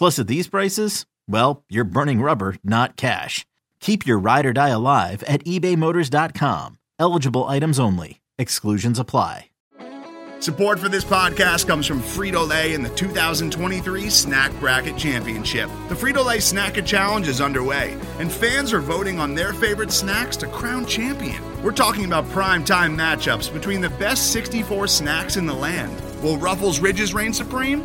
Plus, at these prices, well, you're burning rubber, not cash. Keep your ride or die alive at ebaymotors.com. Eligible items only. Exclusions apply. Support for this podcast comes from Frito Lay and the 2023 Snack Bracket Championship. The Frito Lay Snacker Challenge is underway, and fans are voting on their favorite snacks to crown champion. We're talking about prime time matchups between the best 64 snacks in the land. Will Ruffles Ridges reign supreme?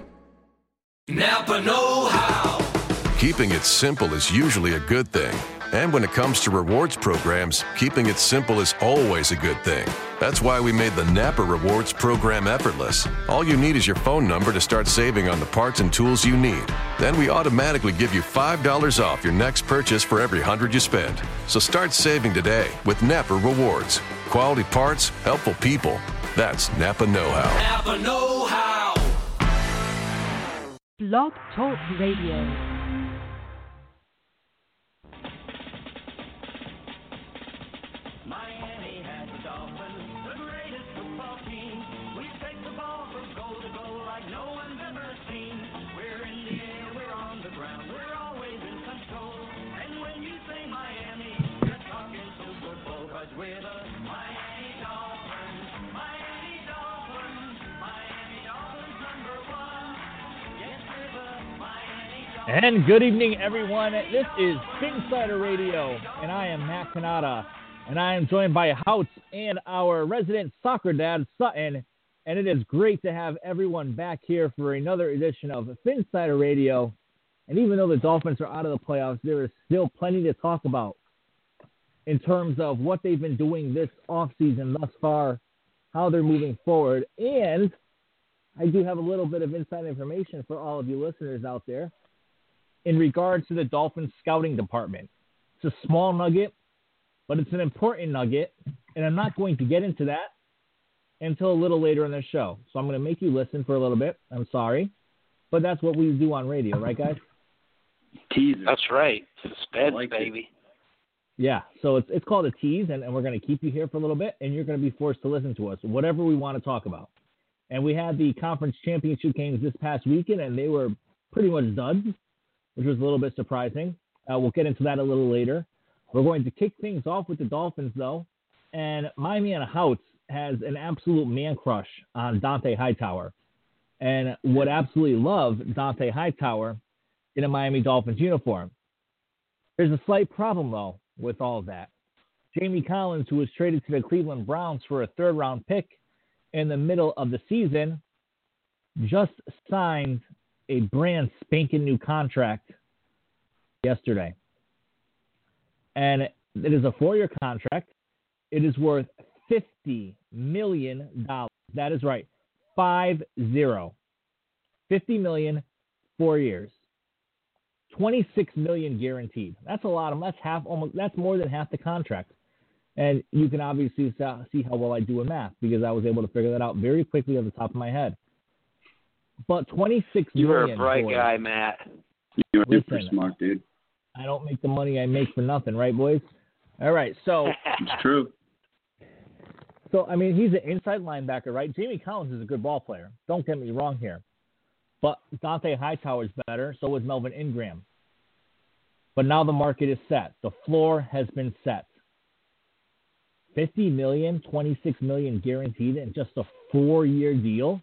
Napa Know How. Keeping it simple is usually a good thing. And when it comes to rewards programs, keeping it simple is always a good thing. That's why we made the Napa Rewards program effortless. All you need is your phone number to start saving on the parts and tools you need. Then we automatically give you $5 off your next purchase for every 100 you spend. So start saving today with Napa Rewards. Quality parts, helpful people. That's Napa Know How. Napa Know How. Blog Talk Radio. And good evening, everyone. This is Phinsider Radio, and I am Matt Canada, and I am joined by Houts and our resident soccer dad, Sutton. And it is great to have everyone back here for another edition of Phinsider Radio. And even though the Dolphins are out of the playoffs, there is still plenty to talk about in terms of what they've been doing this offseason thus far, how they're moving forward. And I do have a little bit of inside information for all of you listeners out there in regards to the Dolphins scouting department. It's a small nugget, but it's an important nugget, and I'm not going to get into that until a little later in the show. So I'm going to make you listen for a little bit. I'm sorry, but that's what we do on radio, right, guys? Teaser. That's right. Suspense, like it. baby. Yeah. So it's it's called a tease, and, and we're going to keep you here for a little bit, and you're going to be forced to listen to us, whatever we want to talk about. And we had the conference championship games this past weekend, and they were pretty much duds, which was a little bit surprising. Uh, we'll get into that a little later. We're going to kick things off with the Dolphins, though, and my man Houts has an absolute man crush on Dont'a Hightower, and would absolutely love Dont'a Hightower in a Miami Dolphins uniform. There's a slight problem, though, with all of that. Jamie Collins, who was traded to the Cleveland Browns for a third round pick in the middle of the season, just signed a brand spanking new contract yesterday. And it is a four year contract. It is worth fifty million dollars. That is right, five zero. Fifty million, four years. Twenty-six million guaranteed. That's a lot of. That's half. Almost. That's more than half the contract. And you can obviously see how well I do in math because I was able to figure that out very quickly off the top of my head. But twenty-six You were a bright boys. guy, Matt. You're super smart, dude. I don't make the money I make for nothing, right, boys? All right, so It's true. so I mean he's an inside linebacker, right? Jamie Collins is a good ball player. Don't get me wrong here, but Dont'a Hightower is better. So is Melvin Ingram. But now the market is set. The floor has been set. 50 million, 26 million guaranteed in just a four-year deal.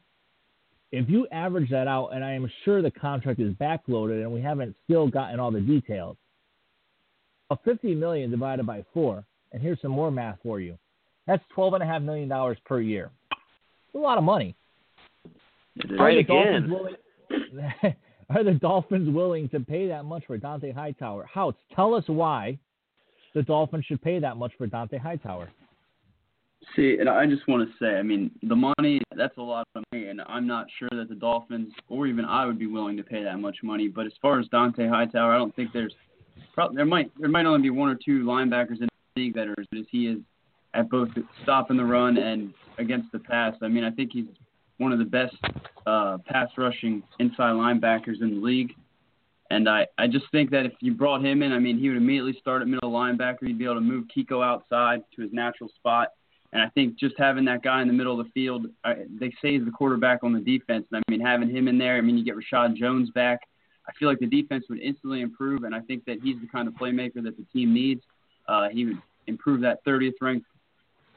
If you average that out, and I am sure the contract is backloaded and we haven't still gotten all the details, a 50 million divided by four, and here's some more math for you. That's twelve and a half million dollars per year. It's a lot of money. Are Right the Dolphins again. willing? Are the Dolphins willing to pay that much for Dont'a Hightower? Houts, tell us why the Dolphins should pay that much for Dont'a Hightower. See, and I just want to say, I mean, the money, that's a lot of money, and I'm not sure that the Dolphins or even I would be willing to pay that much money. But as far as Dont'a Hightower, I don't think there's probably there might there might only be one or two linebackers in the league that are as good as he is at both stopping the run and against the pass. I mean, I think he's one of the best uh, pass rushing inside linebackers in the league. And I, I just think that if you brought him in, I mean, he would immediately start at middle linebacker. He'd be able to move Kiko outside to his natural spot. And I think just having that guy in the middle of the field, I, they say he's the quarterback on the defense. And I mean, having him in there, I mean, you get Reshad Jones back. I feel like the defense would instantly improve. And I think that he's the kind of playmaker that the team needs. Uh, he would improve that 30th ranked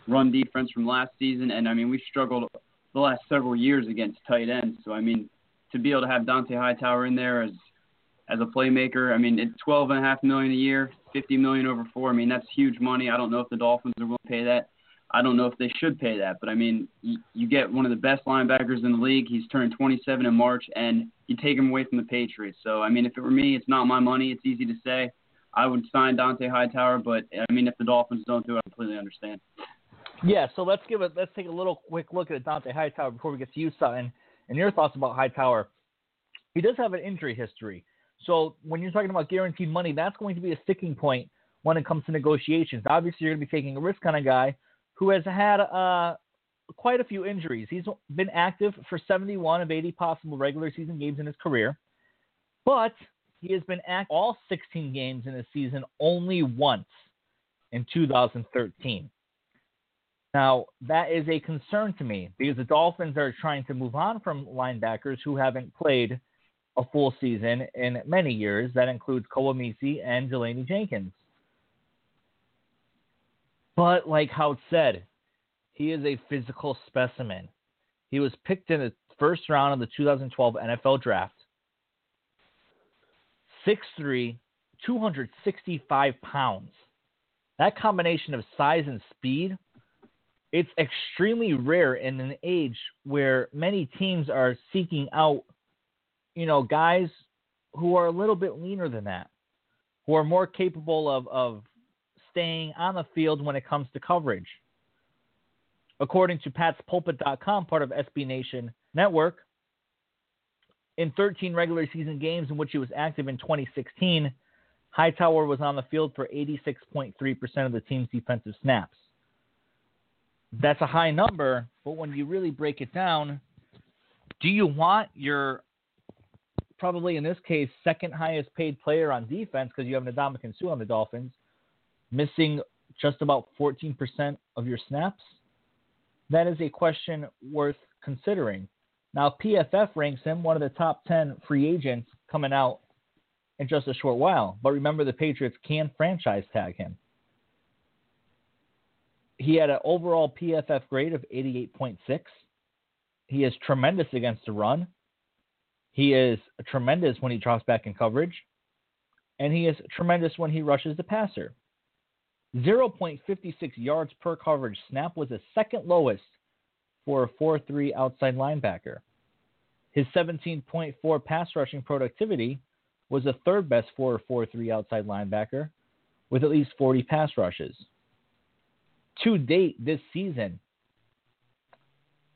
run defense from last season. And I mean, we've struggled the last several years against tight ends. So, I mean, to be able to have Dont'a Hightower in there as as a playmaker. I mean, it's twelve and a half million a year, fifty million over four. I mean, that's huge money. I don't know if the Dolphins are willing to pay that. I don't know if they should pay that, but I mean, you, you get one of the best linebackers in the league. He's turned 27 in March, and you take him away from the Patriots. So, I mean, if it were me, it's not my money. It's easy to say. I would sign Dont'a Hightower, but I mean, if the Dolphins don't do it, I completely understand. Yeah, so let's give it. Let's take a little quick look at Dont'a Hightower before we get to you, Sutton, and your thoughts about Hightower. He does have an injury history, so when you're talking about guaranteed money, that's going to be a sticking point when it comes to negotiations. Obviously, you're going to be taking a risk on a guy who has had uh, quite a few injuries. He's been active for 71 of 80 possible regular season games in his career, but he has been active all 16 games in a season only once in 2013. Now, that is a concern to me because the Dolphins are trying to move on from linebackers who haven't played a full season in many years. That includes Koa Misi and Jelani Jenkins. But like Hout said, he is a physical specimen. He was picked in the first round of the 2012 NFL draft. 6'3, 265 pounds. That combination of size and speed, it's extremely rare in an age where many teams are seeking out, you know, guys who are a little bit leaner than that, who are more capable of, of staying on the field when it comes to coverage. According to Pat'sPulpit.com, part of SB Nation Network, in 13 regular season games in which he was active in 2016, Hightower was on the field for 86.3% of the team's defensive snaps. That's a high number, but when you really break it down, do you want your probably in this case second highest paid player on defense because you have an Ndamukong Suh on the Dolphins missing just about 14% of your snaps? That is a question worth considering. Now, PFF ranks him one of the top 10 free agents coming out in just a short while. But remember, the Patriots can franchise tag him. He had an overall PFF grade of 88.6. He is tremendous against the run. He is tremendous when he drops back in coverage. And he is tremendous when he rushes the passer. 0.56 yards per coverage snap was the second lowest for a 4 3 outside linebacker. His 17.4 pass rushing productivity was the third best for a 4 3 outside linebacker with at least 40 pass rushes. To date this season,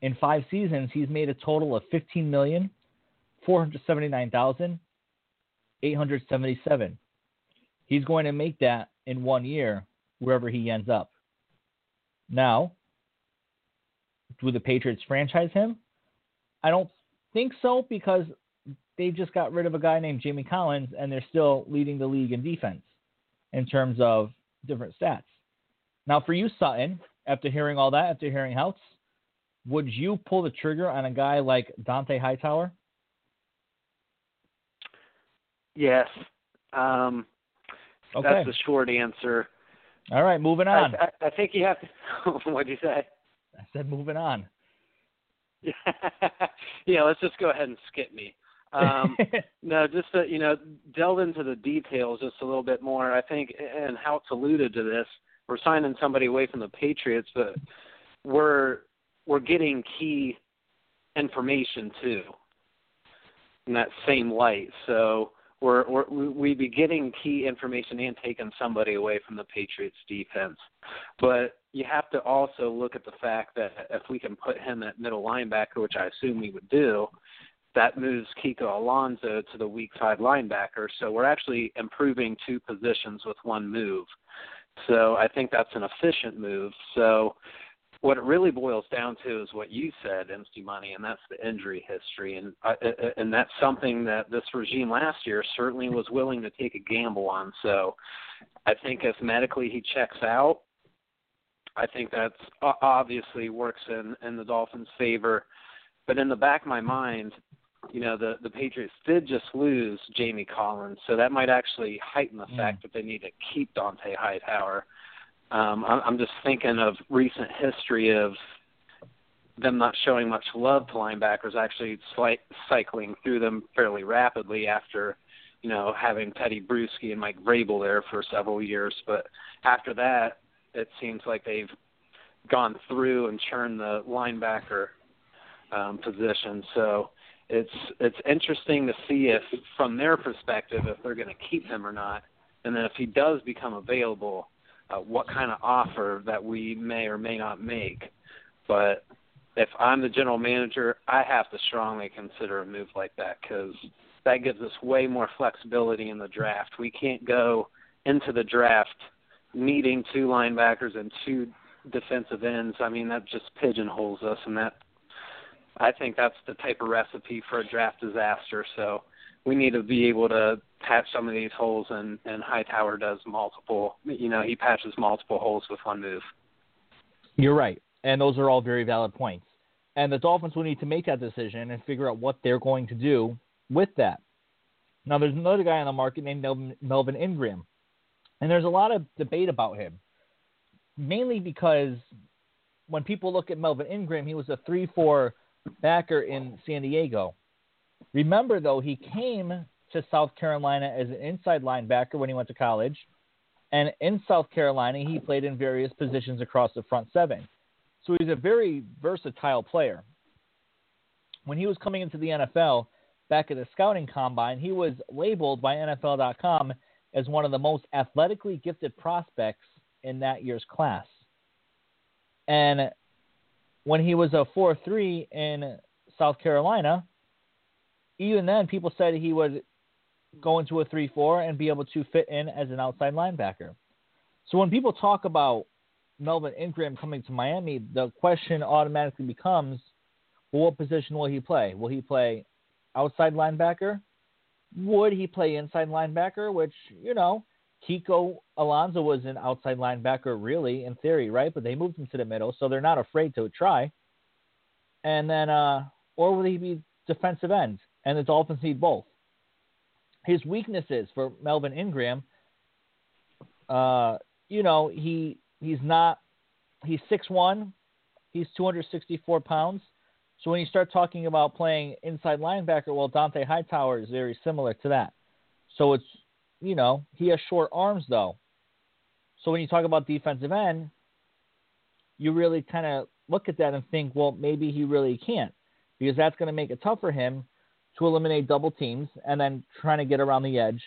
in five seasons, he's made a total of fifteen million four hundred seventy nine thousand eight hundred seventy seven. He's going to make that in one year wherever he ends up. Now, do the Patriots franchise him? I don't think so because they just got rid of a guy named Jamie Collins and they're still leading the league in defense in terms of different stats. Now, for you, Sutton, after hearing all that, after hearing Houts, would you pull the trigger on a guy like Dont'a Hightower? Yes. Um, Okay. That's the short answer. All right, moving on. I, I, I think you have to. What'd you say? I said moving on. yeah, let's just go ahead and skip me. Um, no, just to you know delve into the details just a little bit more. I think, and Houts alluded to this. We're signing somebody away from the Patriots, but we're we're getting key information too in that same light. So we're, we're we'd be getting key information and taking somebody away from the Patriots defense. But you have to also look at the fact that if we can put him at middle linebacker, which I assume we would do, that moves Kiko Alonso to the weak side linebacker. So we're actually improving two positions with one move. So I think that's an efficient move. So what it really boils down to is what you said, MC Money, and that's the injury history, and uh, uh, uh, and that's something that this regime last year certainly was willing to take a gamble on. So, I think if medically he checks out, I think that's obviously works in in the Dolphins' favor. But in the back of my mind, you know, the the Patriots did just lose Jamie Collins, so that might actually heighten the mm. fact that they need to keep Dont'a Hightower. Um, I'm, just thinking of recent history of them not showing much love to linebackers, actually slight, cycling through them fairly rapidly after, you know, having Teddy Bruschi and Mike Vrabel there for several years. But after that, it seems like they've gone through and churned the linebacker um, position. So it's it's interesting to see if, from their perspective, if they're going to keep him or not, and then if he does become available uh, what kind of offer that we may or may not make. But if I'm the general manager, I have to strongly consider a move like that because that gives us way more flexibility in the draft. We can't go into the draft needing two linebackers and two defensive ends. I mean, that just pigeonholes us, and that I think that's the type of recipe for a draft disaster. So we need to be able to patch some of these holes, and and Hightower does multiple. You know, he patches multiple holes with one move. You're right, and those are all very valid points. And the Dolphins will need to make that decision and figure out what they're going to do with that. Now, there's another guy on the market named Melvin Ingram, and there's a lot of debate about him, mainly because when people look at Melvin Ingram, he was a three-four backer in San Diego. Remember, though, he came to South Carolina as an inside linebacker when he went to college. And in South Carolina, he played in various positions across the front seven. So he's a very versatile player. When he was coming into the NFL back at the scouting combine, he was labeled by NFL.com as one of the most athletically gifted prospects in that year's class. And when he was a 4 3 in South Carolina, even then, people said he would go into a 3 4 and be able to fit in as an outside linebacker. So when people talk about Melvin Ingram coming to Miami, the question automatically becomes well, what position will he play? Will he play outside linebacker? Would he play inside linebacker? Which, you know, Kiko Alonso was an outside linebacker, really, in theory, right? But they moved him to the middle, so they're not afraid to try. And then, uh, or will he be defensive end? And the Dolphins need both. His weaknesses for Melvin Ingram, uh, you know, he he's not he's six one, he's two hundred sixty four pounds. So when you start talking about playing inside linebacker, well, Dont'a Hightower is very similar to that. So it's you know he has short arms though. So when you talk about defensive end, you really kind of look at that and think, well, maybe he really can't because that's going to make it tough for him to eliminate double teams and then trying to get around the edge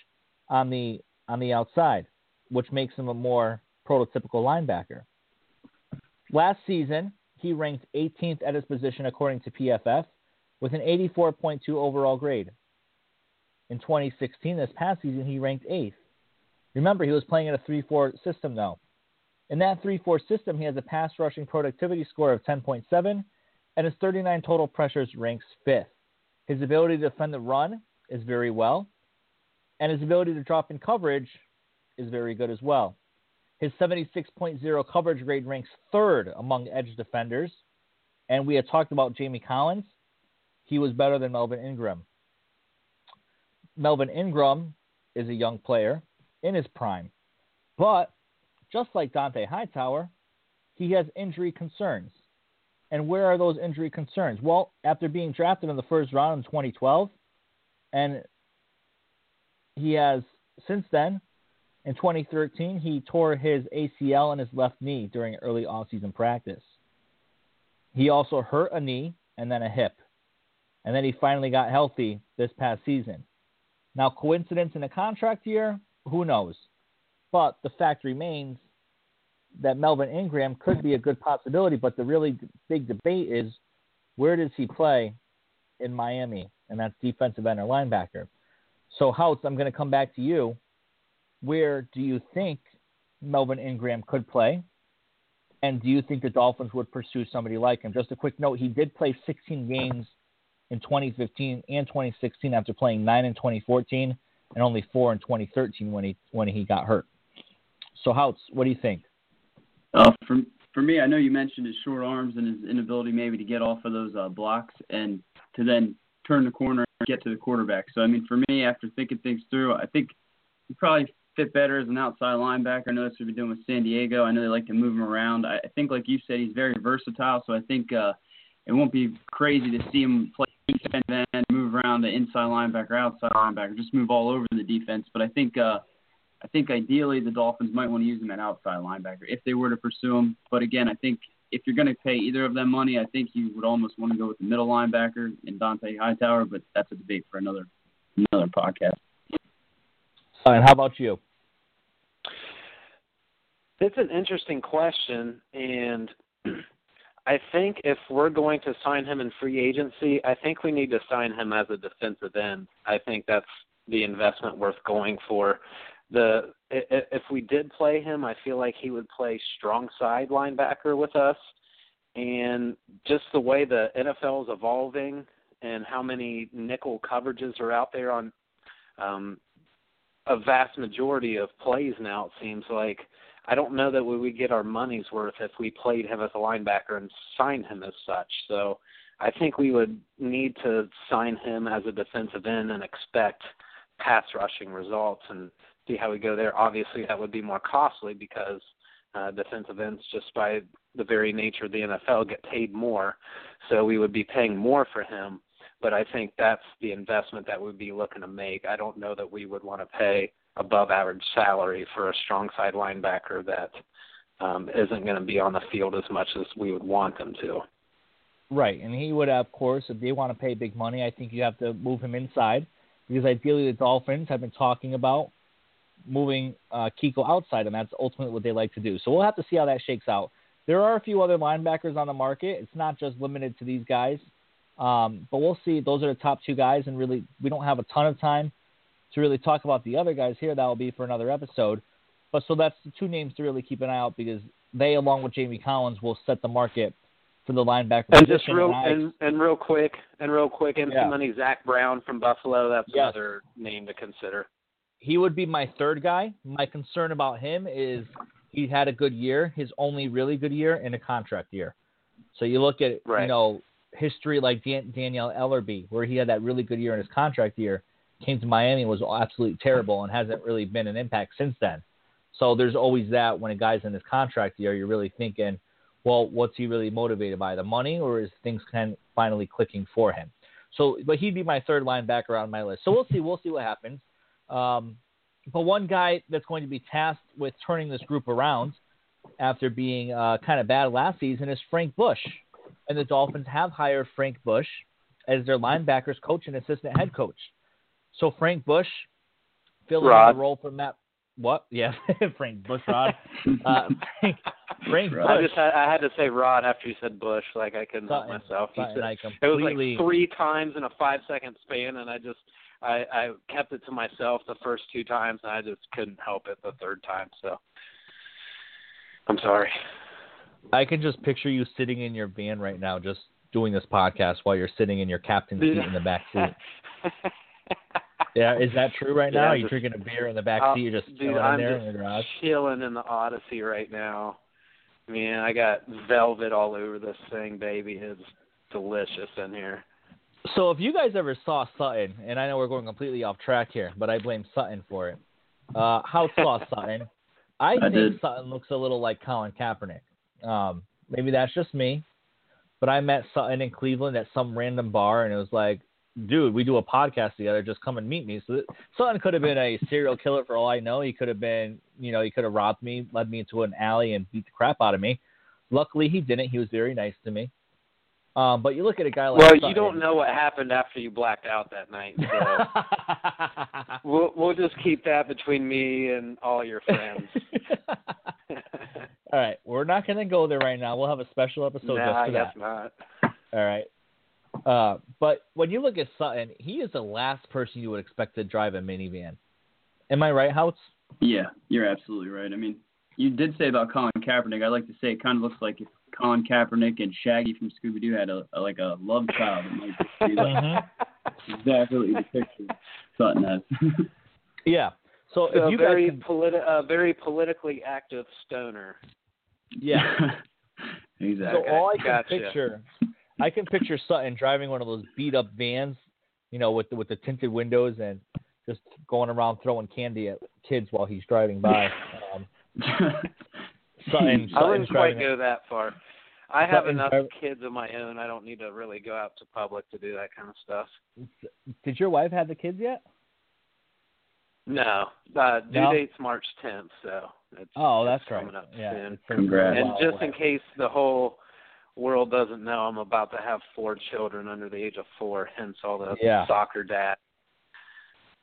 on the on the outside, which makes him a more prototypical linebacker. Last season, he ranked 18th at his position according to PFF with an 84.2 overall grade. In 2016, this past season, he ranked 8th. Remember, he was playing in a 3 4 system, though. In that 3 4 system, he has a pass rushing productivity score of 10.7, and his 39 total pressures ranks 5th. His ability to defend the run is very well, and his ability to drop in coverage is very good as well. His 76.0 coverage grade ranks third among edge defenders, and we had talked about Jamie Collins. He was better than Melvin Ingram. Melvin Ingram is a young player in his prime, but just like Dont'a Hightower, he has injury concerns. And where are those injury concerns? Well, after being drafted in the first round in 2012, and he has since then, in 2013, he tore his ACL in his left knee during early offseason practice. He also hurt a knee and then a hip. And then he finally got healthy this past season. Now, coincidence in a contract year? Who knows? But the fact remains that Melvin Ingram could be a good possibility, but the really big debate is where does he play in Miami? And that's defensive end or linebacker. So, Houts, I'm going to come back to you. Where do you think Melvin Ingram could play? And do you think the Dolphins would pursue somebody like him? Just a quick note: he did play 16 games in 2015 and 2016 after playing nine in 2014 and only four in 2013 when he when he got hurt. So, Houts, what do you think? Uh, for for me, I know you mentioned his short arms and his inability maybe to get off of those uh, blocks and to then turn the corner and get to the quarterback. So I mean, for me, after thinking things through, I think he probably fit better as an outside linebacker. I know that's what we've been doing with San Diego. I know they like to move him around. I, I think, like you said, he's very versatile. So I think uh, it won't be crazy to see him play defense end, move around to inside linebacker, outside linebacker, just move all over the defense. But I think. Uh, I think ideally the Dolphins might want to use him at outside linebacker if they were to pursue him. But again, I think if you're going to pay either of them money, I think you would almost want to go with the middle linebacker and Dont'a Hightower. But that's a debate for another another podcast. Uh, and how about you? It's an interesting question, and I think if we're going to sign him in free agency, I think we need to sign him as a defensive end. I think that's the investment worth going for the if we did play him, I feel like he would play strong side linebacker with us. And just the way the NFL is evolving and how many nickel coverages are out there on um, a vast majority of plays now, it seems like I don't know that we would get our money's worth if we played him as a linebacker and signed him as such. So I think we would need to sign him as a defensive end and expect pass rushing results and see how we go there. Obviously, that would be more costly because uh, defensive ends, just by the very nature of the NFL, get paid more. So we would be paying more for him. But I think that's the investment that we'd be looking to make. I don't know that we would want to pay above average salary for a strong side linebacker that um, isn't going to be on the field as much as we would want them to. Right, and he would, of course, if they want to pay big money, I think you have to move him inside because ideally the Dolphins have been talking about moving uh, Kiko outside, and that's ultimately what they like to do. So we'll have to see how that shakes out. There are a few other linebackers on the market. It's not just limited to these guys, um, but we'll see. Those are the top two guys, and really, we don't have a ton of time to really talk about the other guys here. That will be for another episode. But so that's the two names to really keep an eye out because they, along with Jamie Collins, will set the market for the linebacker and position. just real and, I, and, and real quick and real quick, empty Yeah. money. Zach Brown from Buffalo. That's Yes. another name to consider. He would be my third guy. My concern about him is he had a good year, his only really good year in a contract year. So you look at Right. you know history like Dan- Dannell Ellerbe, where he had that really good year in his contract year, came to Miami was absolutely terrible and hasn't really been an impact since then. So there's always that when a guy's in his contract year, you're really thinking, well, what's he really motivated by, the money, or is things kind of finally clicking for him? So, but he'd be my third linebacker on my list. So we'll see. We'll see what happens. Um, but one guy that's going to be tasked with turning this group around after being uh, kind of bad last season is Frank Bush. And the Dolphins have hired Frank Bush as their linebackers coach and assistant head coach. So Frank Bush filling in the role for Matt what? Yeah, Frank Bushrod. Uh, Frank, Frank Bush. I just had, I had to say Rod after you said Bush, like I couldn't help myself. Said- it was like three times in a five second span, and I just I I kept it to myself the first two times, and I just couldn't help it the third time. So I'm sorry. I can just picture you sitting in your van right now, just doing this podcast while you're sitting in your captain's seat in the back seat. Yeah, is that true right now? Yeah, Are you just- drinking a beer in the back seat? You're just dude, chilling in I'm there just in the garage. chilling in the Odyssey right now. Man, I got velvet all over this thing, baby. It's delicious in here. So if you guys ever saw Sutton, and I know we're going completely off track here, but I blame Sutton for it. Uh, how saw Sutton? I, I think did. Sutton looks a little like Colin Kaepernick. Um, maybe that's just me, but I met Sutton in Cleveland at some random bar, and it was like, dude, we do a podcast together. Just come and meet me. So Sutton could have been a serial killer for all I know. He could have been, you know, he could have robbed me, led me into an alley, and beat the crap out of me. Luckily, he didn't. He was very nice to me. Um, but you look at a guy like well, you don't know what happened after you blacked out that night. So we'll we'll just keep that between me and all your friends. All right, we're not going to go there right now. We'll have a special episode nah, just I for guess that. not. All right. Uh, but when you look at Sutton, he is the last person you would expect to drive a minivan. Am I right, Houts? Yeah, you're absolutely right. I mean, you did say about Colin Kaepernick. I like to say it kind of looks like if Colin Kaepernick and Shaggy from Scooby Doo had a, a like a love child. It might be like Mm-hmm. exactly what you picture Sutton as. Yeah. So So if you very guys can, politi- uh, very politically active stoner. yeah. exactly. So all I can Gotcha. picture, I can picture Sutton driving one of those beat up vans, you know, with the, with the tinted windows and just going around throwing candy at kids while he's driving by. Um, Sutton, I wouldn't quite go that far. I have Sutton's enough driving- kids of my own. I don't need to really go out to public to do that kind of stuff. Did your wife have the kids yet? No, uh, due No? date's March 10th, so it's, Oh, it's that's right. coming up Yeah. soon. Congrats. And while just in case the whole world doesn't know, I'm about to have four children under the age of four, hence all the Yeah. soccer dad.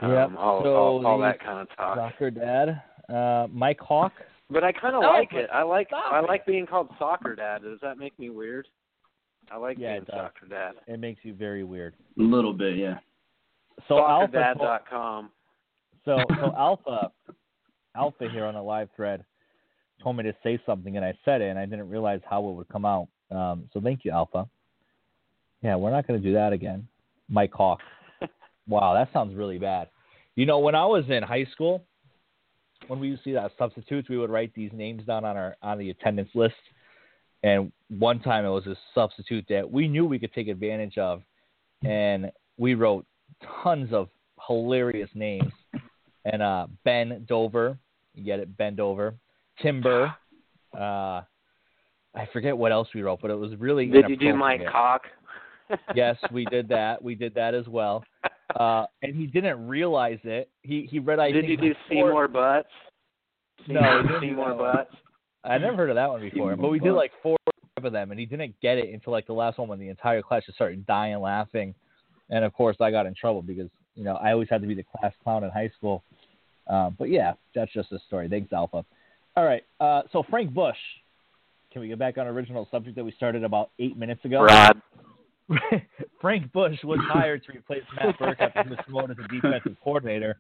Um, Yep. all, So all, all that kind of talk. Soccer dad, uh, Mike Hawk. But I kind of Stop like it. it. I like Stop I it. like being called soccer dad. Does that make me weird? I like Yeah, being it does. soccer dad. It makes you very weird. a little bit, yeah. So Alpha, told- SoccerDad.com. so so Alpha, Alpha here on a live thread told me to say something, and I said it, and I didn't realize how it would come out. Um, so thank you, Alpha. Yeah, we're not going to do that again. Mike Hawk. wow, that sounds really bad. You know, when I was in high school, when we used to see that substitutes, we would write these names down on our on the attendance list. And one time it was a substitute that we knew we could take advantage of, and we wrote tons of hilarious names. And uh, Ben Dover, you get it, Ben Dover, Timber. Uh, I forget what else we wrote, but it was really. Did you do Mike inappropriate. Cock? yes, we did that. We did that as well. Uh, and he didn't realize it. He he read I Did think you do Seymour Butts? No, he didn't do Seymour. Butts. I never heard of that one before, Seymour but we did like four of them, and he didn't get it until like the last one when the entire class just started dying laughing, and of course I got in trouble because you know I always had to be the class clown in high school. Uh, but yeah, that's just a story. Thanks, Alpha. All right, uh, so Frank Bush. Can we get back on original subject that we started about eight minutes ago? Rod. Frank Bush was hired to replace Matt Burke after he was promoted as defensive coordinator.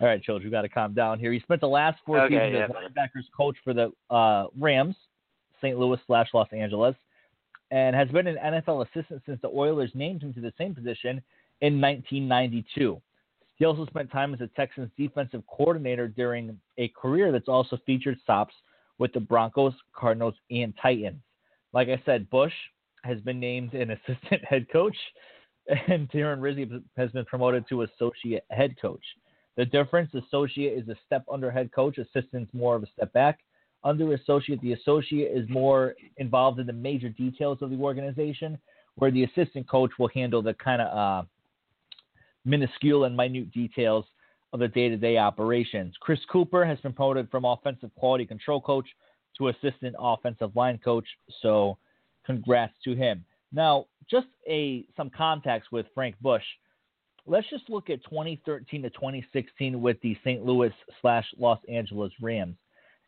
All right, children, we got to calm down here. He spent the last four Okay, seasons yeah. as linebackers coach for the uh, Rams, St. Louis slash Los Angeles, and has been an NFL assistant since the Oilers named him to the same position in 1992. He also spent time as a Texans defensive coordinator during a career that's also featured stops with the Broncos, Cardinals, and Titans. Like I said, Bush has been named an assistant head coach, and Darren Rizzi has been promoted to associate head coach. The difference: associate is a step under head coach, assistant's more of a step back. Under associate, the associate is more involved in the major details of the organization, where the assistant coach will handle the kind of uh, minuscule and minute details of the day-to-day operations. Chris Cooper has been promoted from offensive quality control coach to assistant offensive line coach. So, congrats to him. Now, just a some context with Frank Bush. let's just look at 2013 to 2016 with the St. Louis slash Los Angeles Rams.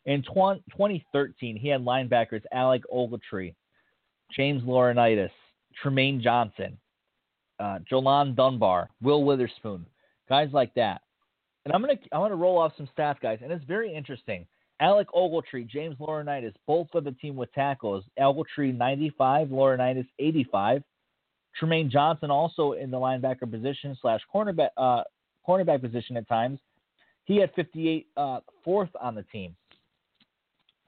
In 2013, he had linebackers Alec Ogletree, James Laurinaitis, Trumaine Johnson, uh, Jo-Lonn Dunbar, Will Witherspoon, guys like that. And I'm gonna I'm gonna roll off some stats, guys, and it's very interesting. Alec Ogletree, James Laurinaitis, both of the team with tackles. Ogletree 95, Laurinaitis 85. Trumaine Johnson also in the linebacker position slash cornerback uh, cornerback position at times. He had 58 uh, fourth on the team.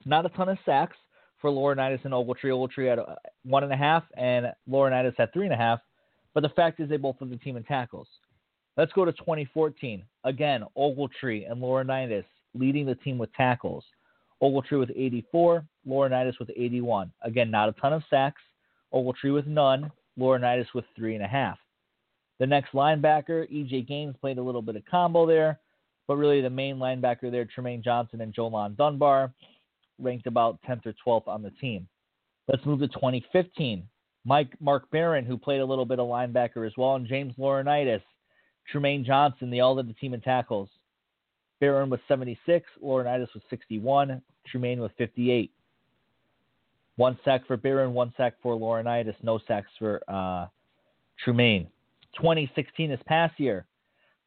Not a ton of sacks for Laurinaitis and Ogletree. Ogletree had uh, one and a half, and Laurinaitis had three and a half. But the fact is, they both led the team in tackles. Let's go to 2014. Again, Ogletree and Laurinaitis leading the team with tackles. Ogletree with 84, Laurinaitis with 81. Again, not a ton of sacks. Ogletree with none, Laurinaitis with three and a half. The next linebacker, EJ Gaines, played a little bit of combo there, but really the main linebacker there, Trumaine Johnson and Jo-Lonn Dunbar, ranked about 10th or 12th on the team. Let's move to 2015. Mike Mark Barron, who played a little bit of linebacker as well, and James Laurinaitis, Trumaine Johnson, they all led the team in tackles. Barron was 76, Laurinaitis was 61, Trumaine was 58. One sack for Barron, one sack for Laurinaitis, no sacks for uh, Trumaine. 2016, this past year,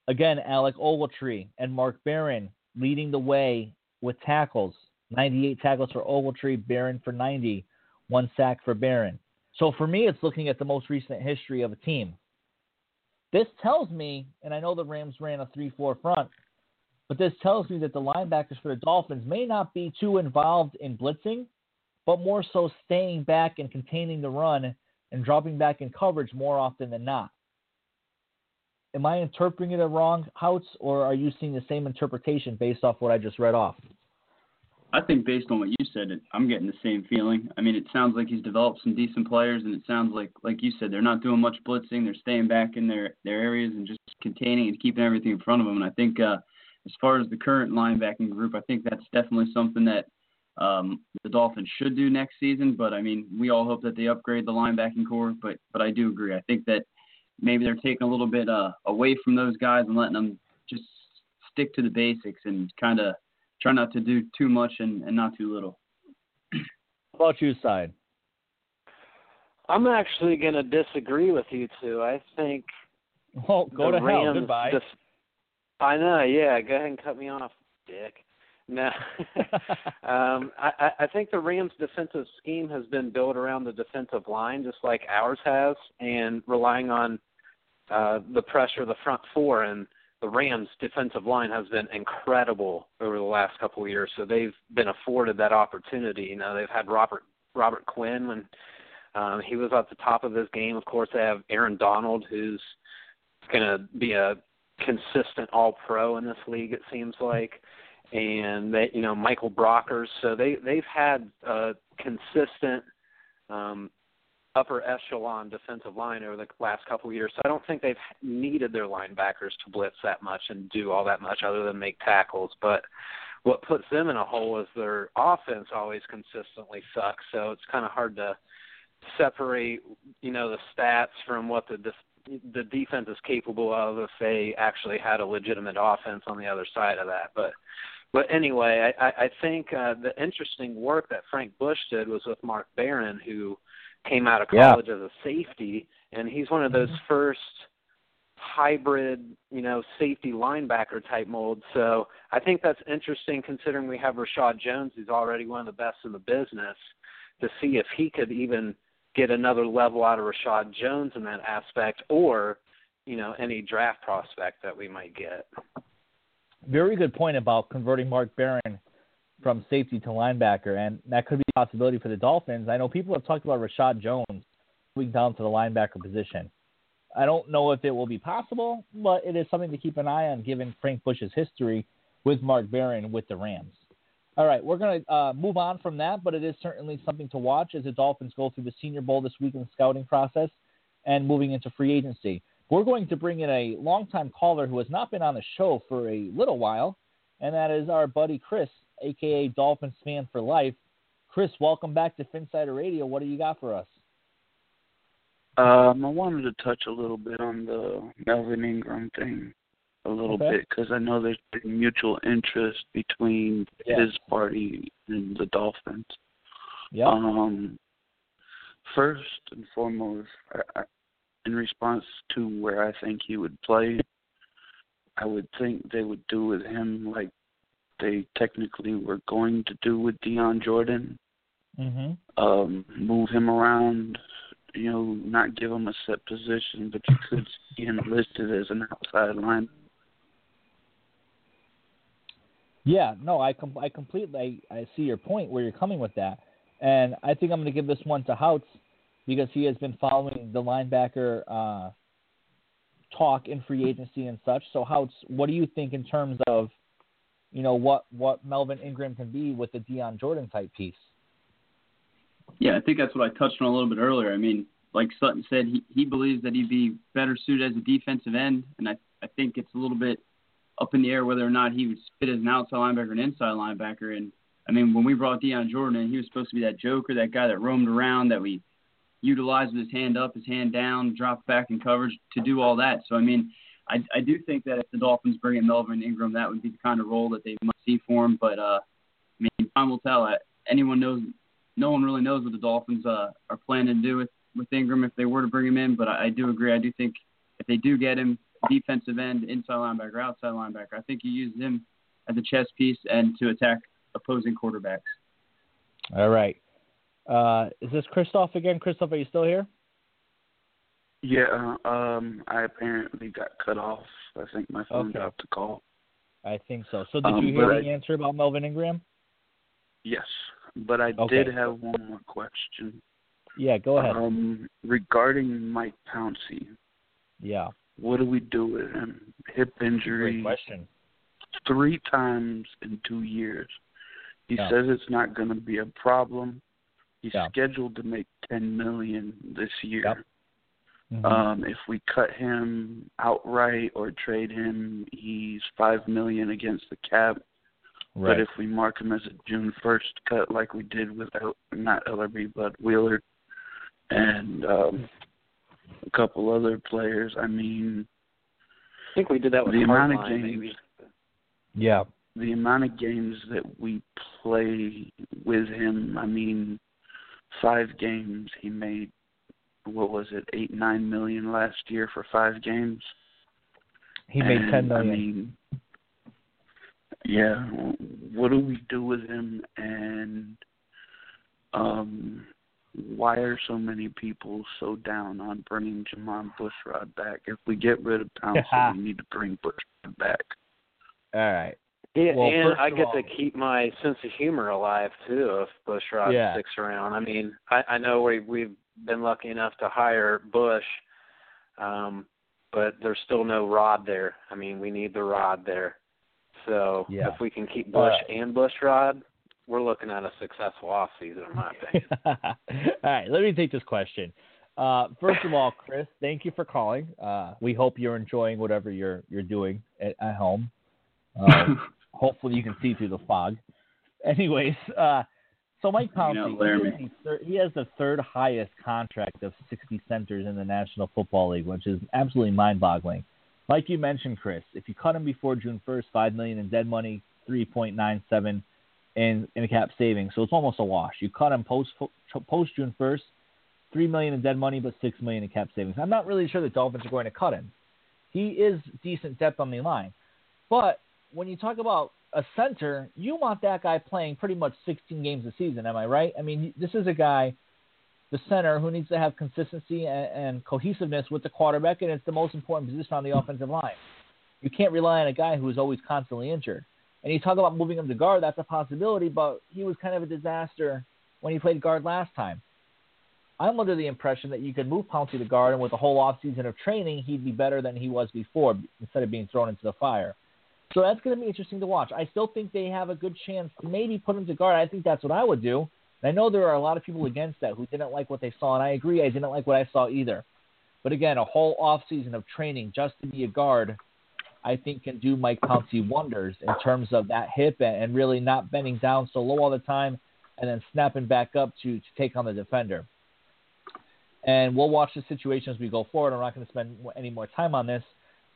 again, Alec Ogletree and Mark Barron leading the way with tackles. 98 tackles for Ogletree, Barron for 90, one sack for Barron. So for me, it's looking at the most recent history of a team. This tells me, and I know the Rams ran a 3 4 front, but this tells me that the linebackers for the Dolphins may not be too involved in blitzing, but more so staying back and containing the run and dropping back in coverage more often than not. Am I interpreting it wrong, Houts, or are you seeing the same interpretation based off what I just read off? I think based on what you said, I'm getting the same feeling. I mean, it sounds like he's developed some decent players, and it sounds like, like you said, they're not doing much blitzing. They're staying back in their their areas and just containing and keeping everything in front of them. And I think, uh, as far as the current linebacking group, I think that's definitely something that um, the Dolphins should do next season. But I mean, we all hope that they upgrade the linebacking corps. But but I do agree. I think that maybe they're taking a little bit uh, away from those guys and letting them just stick to the basics and kind of try not to do too much and, and not too little. How about you, side? I'm actually going to disagree with you two. I think. Well, go the to Rams hell. Goodbye. Def- I know. Yeah, go ahead and cut me off, Dick. No, um, I, I think the Rams' defensive scheme has been built around the defensive line, just like ours has, and relying on uh, the pressure of the front four. And the Rams' defensive line has been incredible over the last couple of years. So they've been afforded that opportunity. You know, they've had Robert Robert Quinn when um, he was at the top of his game. Of course, they have Aaron Donald, who's going to be a consistent All Pro in this league. It seems like, and they, you know, Michael Brockers. So they they've had a consistent um, upper echelon defensive line over the last couple of years. So I don't think they've needed their linebackers to blitz that much and do all that much other than make tackles. But what puts them in a hole is their offense always consistently sucks. So it's kind of hard to separate, you know, the stats from what the the defense is capable of if they actually had a legitimate offense on the other side of that. But but anyway, I, I think uh, the interesting work that Frank Bush did was with Mark Barron, who came out of college Yeah. as a safety, and he's one of those first hybrid, you know, safety linebacker type molds. So I think that's interesting considering we have Reshad Jones, who's already one of the best in the business, to see if he could even get another level out of Reshad Jones in that aspect, or you know, any draft prospect that we might get. Very good point about converting Mark Barron from safety to linebacker, and that could be a possibility for the Dolphins. I know people have talked about Reshad Jones moving down to the linebacker position. I don't know if it will be possible, but it is something to keep an eye on given Frank Bush's history with Mark Barron with the Rams. All right, we're going to uh, move on from that, but it is certainly something to watch as the Dolphins go through the Senior Bowl this week in the scouting process and moving into free agency. We're going to bring in a longtime caller who has not been on the show for a little while, and that is our buddy Chris, aka Dolphins fan for life. Chris, welcome back to Phinsider Radio. What do you got for us? Um, I wanted to touch a little bit on the Melvin Ingram thing, a little Okay. bit, because I know there's been mutual interest between Yeah. his party and the Dolphins. Yeah. Um, first and foremost, I, I, in response to where I think he would play, I would think they would do with him like they technically were going to do with Dion Jordan. Mm-hmm. Um, move him around, you know, not give him a set position, but you could see him listed as an outside line. Yeah, no, I com- I completely I, I see your point where you're coming with that, and I think I'm going to give this one to Houts because he has been following the linebacker uh, talk in free agency and such. So Houts, what do you think in terms of, you know, what what Melvin Ingram can be with the Dion Jordan type piece? Yeah, I think that's what I touched on a little bit earlier. I mean, like Sutton said, he, he believes that he'd be better suited as a defensive end, and I, I think it's a little bit up in the air whether or not he would fit as an outside linebacker and inside linebacker. And I mean, when we brought Dion Jordan in, he was supposed to be that joker, that guy that roamed around, that we utilized with his hand up, his hand down, dropped back in coverage to do all that. So I mean, I, I do think that if the Dolphins bring in Melvin Ingram, that would be the kind of role that they must see for him. But uh, I mean, time will tell. Anyone knows no one really knows what the Dolphins uh, are planning to do with, with Ingram if they were to bring him in. But I, I do agree. I do think if they do get him, defensive end, inside linebacker, outside linebacker, I think you use him as a chess piece and to attack opposing quarterbacks. All right, uh, is this Christoph again? Christoph, are you still here? Yeah, um, I apparently got cut off. I think my phone Okay. dropped the call. I think so. So did Um, you hear the I- answer about Melvin Ingram? Yes, but I Okay. did have one more question. Yeah, go ahead. Um, regarding Mike Pouncey, yeah, what do we do with him? Hip injury great question. three times in two years. He Yeah. says it's not going to be a problem. He's Yeah. scheduled to make ten million this year. Yep. Mhm. Um, if we cut him outright or trade him, he's five million against the cap. right. But if we mark him as a June first cut, like we did with El- not Ellerbe but Wheeler and um, a couple other players, I mean, I think we did that with the amount of games, maybe. yeah. the amount of games that we play with him, I mean, five games he made. What was it, eight nine million last year for five games? He made And, ten million. I mean, yeah. What do we do with him? And um, why are so many people so down on bringing Jermon Bushrod back? If we get rid of Thompson, we need to bring Bushrod back. All right. Yeah, Well, and I get all- to keep my sense of humor alive too if Bushrod Yeah. sticks around. I mean, I, I know we we've been lucky enough to hire Bush, um, but there's still no Rod there. I mean, we need the Rod there. So Yeah. if we can keep Bush Uh, and Bushrod, we're looking at a successful off season, in my opinion. all right, let me take this question. Uh, first of all, Chris, thank you for calling. Uh, we hope you're enjoying whatever you're you're doing at, at home. Uh, hopefully, you can see through the fog. Anyways, uh, so Mike Pouncey, he, has the third, he has the third highest contract of 60 centers in the National Football League, which is absolutely mind-boggling. Like you mentioned, Chris, if you cut him before June 1st, five million in dead money, 3.97 in in cap savings, so it's almost a wash. You cut him post post June 1st, three million in dead money, but six million in cap savings. I'm not really sure the Dolphins are going to cut him. He is decent depth on the line, but when you talk about a center, you want that guy playing pretty much 16 games a season. Am I right? I mean, this is a guy, the center, who needs to have consistency and, and cohesiveness with the quarterback, and it's the most important position on the offensive line. You can't rely on a guy who is always constantly injured. And you talk about moving him to guard, that's a possibility, but he was kind of a disaster when he played guard last time. I'm under the impression that you could move Pouncey to guard, and with a whole offseason of training, he'd be better than he was before instead of being thrown into the fire. So that's going to be interesting to watch. I still think they have a good chance to maybe put him to guard. I think that's what I would do. And I know there are a lot of people against that who didn't like what they saw, and I agree. I didn't like what I saw either. But again, a whole off season of training just to be a guard, I think can do Mike Pouncey wonders in terms of that hip and, and really not bending down so low all the time and then snapping back up to, to take on the defender. and we'll watch the situation as we go forward. I'm not going to spend any more time on this,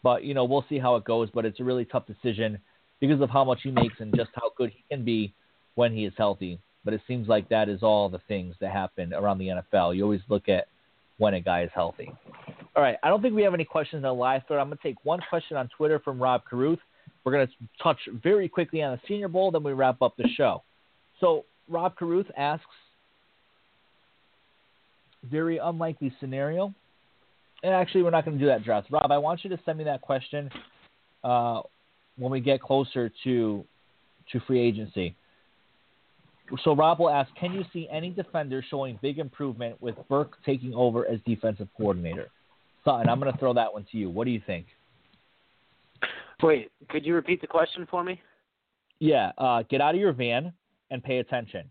but you know we'll see how it goes. But it's a really tough decision because of how much he makes and just how good he can be when he is healthy. But it seems like that is all the things that happen around the NFL. You always look at when a guy is healthy. All right, I don't think we have any questions on live thread. I'm going to take one question on Twitter from Rob Caruth. We're going to touch very quickly on the Senior Bowl, then we wrap up the show. So Rob Caruth asks, very unlikely scenario. And actually, we're not going to do that, draft. Rob, I want you to send me that question uh, when we get closer to to free agency. So Rob will ask, can you see any defender showing big improvement with Burke taking over as defensive coordinator? Sutton, I'm going to throw that one to you. What do you think? Wait, could you repeat the question for me? Yeah, uh, get out of your van and pay attention.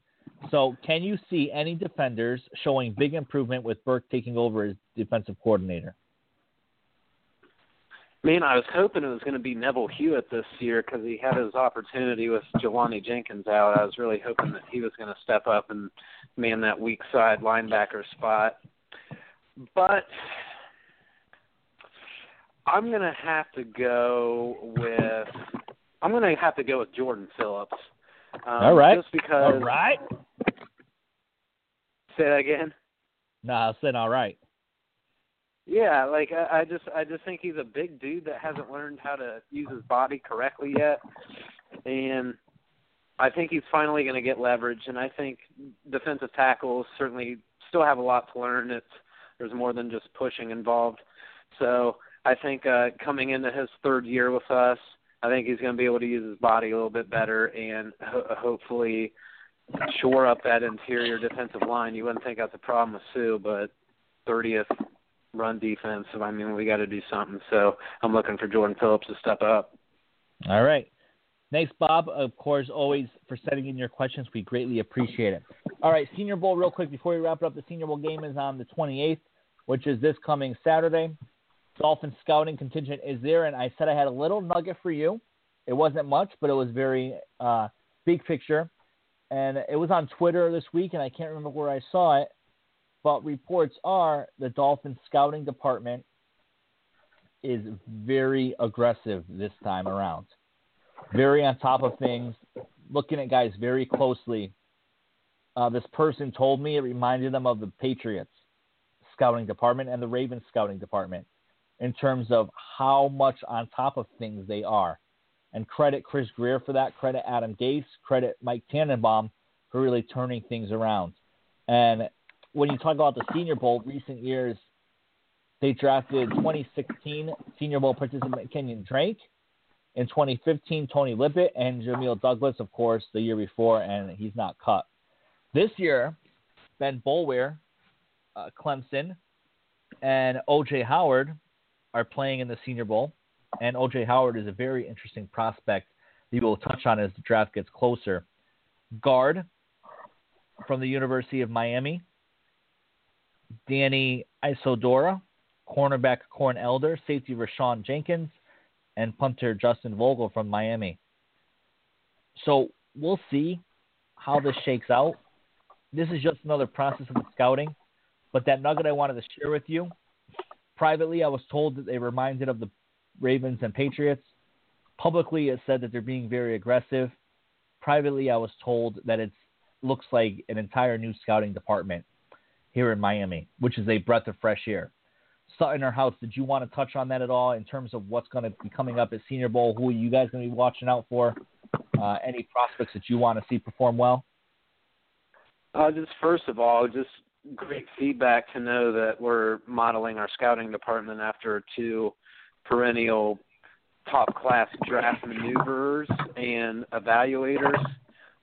So, can you see any defenders showing big improvement with Burke taking over as defensive coordinator? Man, I was hoping it was going to be Neville Hewitt this year because he had his opportunity with Jelani Jenkins out. I was really hoping that he was going to step up and man that weak side linebacker spot. But I'm going to have to go with I'm going to have to go with Jordan Phillips. Um, All right. Just because. All right. Say that again. No, I said all right. Yeah, like I, I just I just think he's a big dude that hasn't learned how to use his body correctly yet, and I think he's finally going to get leverage. And I think defensive tackles certainly still have a lot to learn. It's there's more than just pushing involved. So I think uh, coming into his third year with us, I think he's going to be able to use his body a little bit better and ho- hopefully shore up that interior defensive line. You wouldn't think that's a problem with Suh, but 30th run defense. I mean, we got to do something. So I'm looking for Jordan Phillips to step up. All right. Thanks, Bob. Of course, always for sending in your questions. We greatly appreciate it. All right, Senior Bowl, real quick before we wrap it up. The Senior Bowl game is on the 28th, which is this coming Saturday. Dolphin scouting contingent is there, and I said I had a little nugget for you. It wasn't much, but it was very uh, big picture. And it was on Twitter this week, and I can't remember where I saw it but reports are the Dolphins scouting department is very aggressive this time around. Very on top of things, looking at guys very closely. Uh, this person told me it reminded them of the Patriots scouting department and the Ravens scouting department in terms of how much on top of things they are. And credit Chris Grier for that, credit Adam Gase, credit Mike Tannenbaum for really turning things around. And when you talk about the Senior Bowl, recent years, they drafted 2016 Senior Bowl participant Kenyon Drake. In 2015, Tony Lippett and Jamil Douglas, of course, the year before, and he's not cut. This year, Ben Boulware, uh, Clemson, and O.J. Howard are playing in the Senior Bowl. And O.J. Howard is a very interesting prospect that we will touch on as the draft gets closer. Guard from the University of Miami, Danny Isidora, cornerback Corn Elder, safety Rayshawn Jenkins, and punter Justin Vogel from Miami. So we'll see how this shakes out. This is just another process of the scouting, but that nugget I wanted to share with you. Privately, I was told that they reminded of the Ravens and Patriots. Publicly, it said that they're being very aggressive. Privately, I was told that it looks like an entire new scouting department here in Miami, which is a breath of fresh air. Sutton or Houts, did you want to touch on that at all in terms of what's going to be coming up at Senior Bowl? Who are you guys going to be watching out for? Uh, any prospects that you want to see perform well? Uh, just first of all, just great feedback to know that we're modeling our scouting department after two perennial top class draft maneuverers and evaluators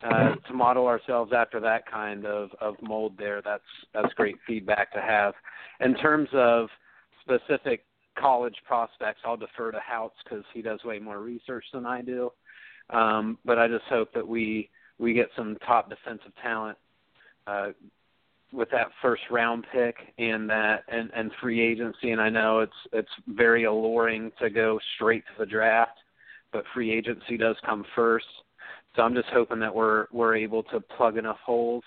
uh, to model ourselves after that kind of, of mold there. That's that's great feedback to have. In terms of specific college prospects, I'll defer to Houts because he does way more research than I do. Um, but I just hope that we we get some top defensive talent uh, with that first round pick and that and, and free agency. And I know it's it's very alluring to go straight to the draft, but free agency does come first. So I'm just hoping that we're we're able to plug enough holes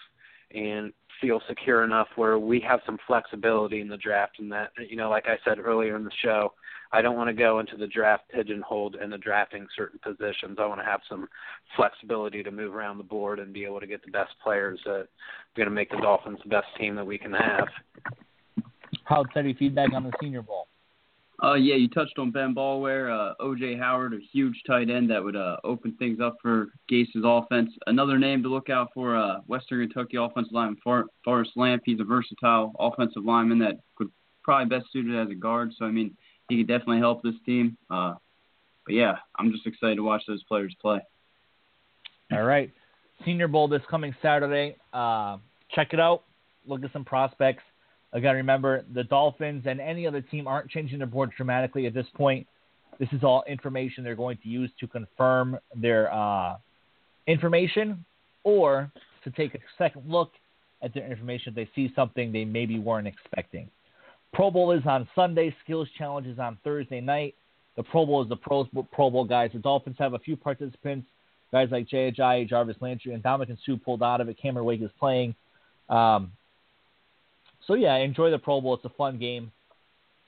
and feel secure enough where we have some flexibility in the draft and that you know like I said earlier in the show I don't want to go into the draft pigeonholed the drafting certain positions. I want to have some flexibility to move around the board and be able to get the best players that are going to make the Dolphins the best team that we can have. How any feedback on the Senior Bowl uh, yeah, you touched on Ben Boulware, uh, O.J. Howard, a huge tight end that would uh, open things up for Gase's offense. Another name to look out for, uh, Western Kentucky offensive lineman For- Forrest Lamp. He's a versatile offensive lineman that could probably best suited as a guard. So I mean, he could definitely help this team. Uh, but yeah, I'm just excited to watch those players play. All right, Senior Bowl this coming Saturday. Uh, check it out. Look at some prospects. Again, remember the Dolphins and any other team aren't changing their board dramatically at this point. This is all information they're going to use to confirm their uh, information or to take a second look at their information if they see something they maybe weren't expecting. Pro Bowl is on Sunday. Skills Challenge is on Thursday night. The Pro Bowl is the Pro, Pro Bowl guys. The Dolphins have a few participants, guys like Jay Jarvis Landry, and Ndamukong Suh pulled out of it. Cameron Wake is playing. Um, so yeah, enjoy the Pro Bowl. It's a fun game.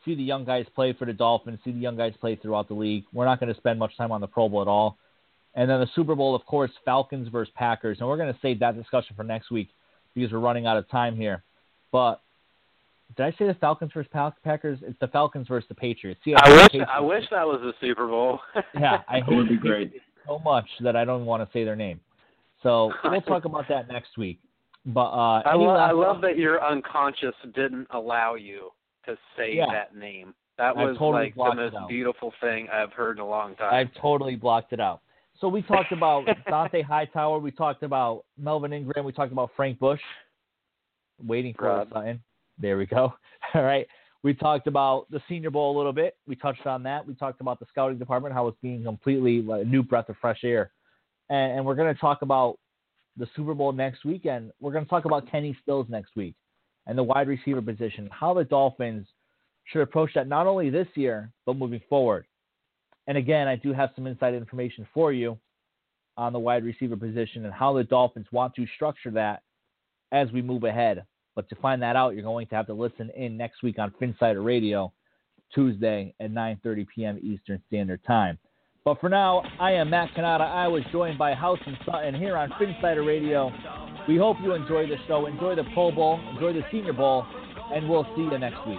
See the young guys play for the Dolphins. See the young guys play throughout the league. We're not going to spend much time on the Pro Bowl at all. And then the Super Bowl, of course, Falcons versus Packers. And we're going to save that discussion for next week because we're running out of time here. But did I say the Falcons versus Packers? It's the Falcons versus the Patriots. See, I wish Patriots. I wish that was the Super Bowl. yeah, I That would hate be great. So much that I don't want to say their name. So we'll talk about that next week. But uh, I, lo- I love that your unconscious didn't allow you to say Yeah. that name. That was totally like the most beautiful thing I've heard in a long time. I've totally blocked it out. So we talked about Dont'a Hightower. We talked about Melvin Ingram. We talked about Frank Bush. Waiting for Rob. Sutton. There we go. All right. We talked about the Senior Bowl a little bit. We touched on that. We talked about the scouting department, how it's being completely like, a new breath of fresh air. And, and we're going to talk about the Super Bowl next weekend. We're going to talk about Kenny Stills next week and the wide receiver position, how the Dolphins should approach that not only this year, but moving forward. And again, I do have some inside information for you on the wide receiver position and how the Dolphins want to structure that as we move ahead. But to find that out, you're going to have to listen in next week on Phinsider Radio, Tuesday at 9:30 p.m. Eastern Standard Time. But for now, I am Matt Canada. I was joined by Houts and Sutton here on Phinsider Radio. We hope you enjoy the show, enjoy the Pro Bowl, enjoy the Senior Bowl, and we'll see you next week.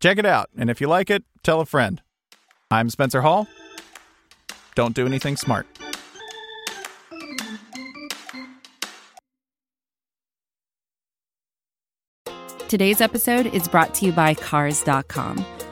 Check it out, and if you like it, tell a friend. I'm Spencer Hall. Don't do anything smart. Today's episode is brought to you by Cars.com.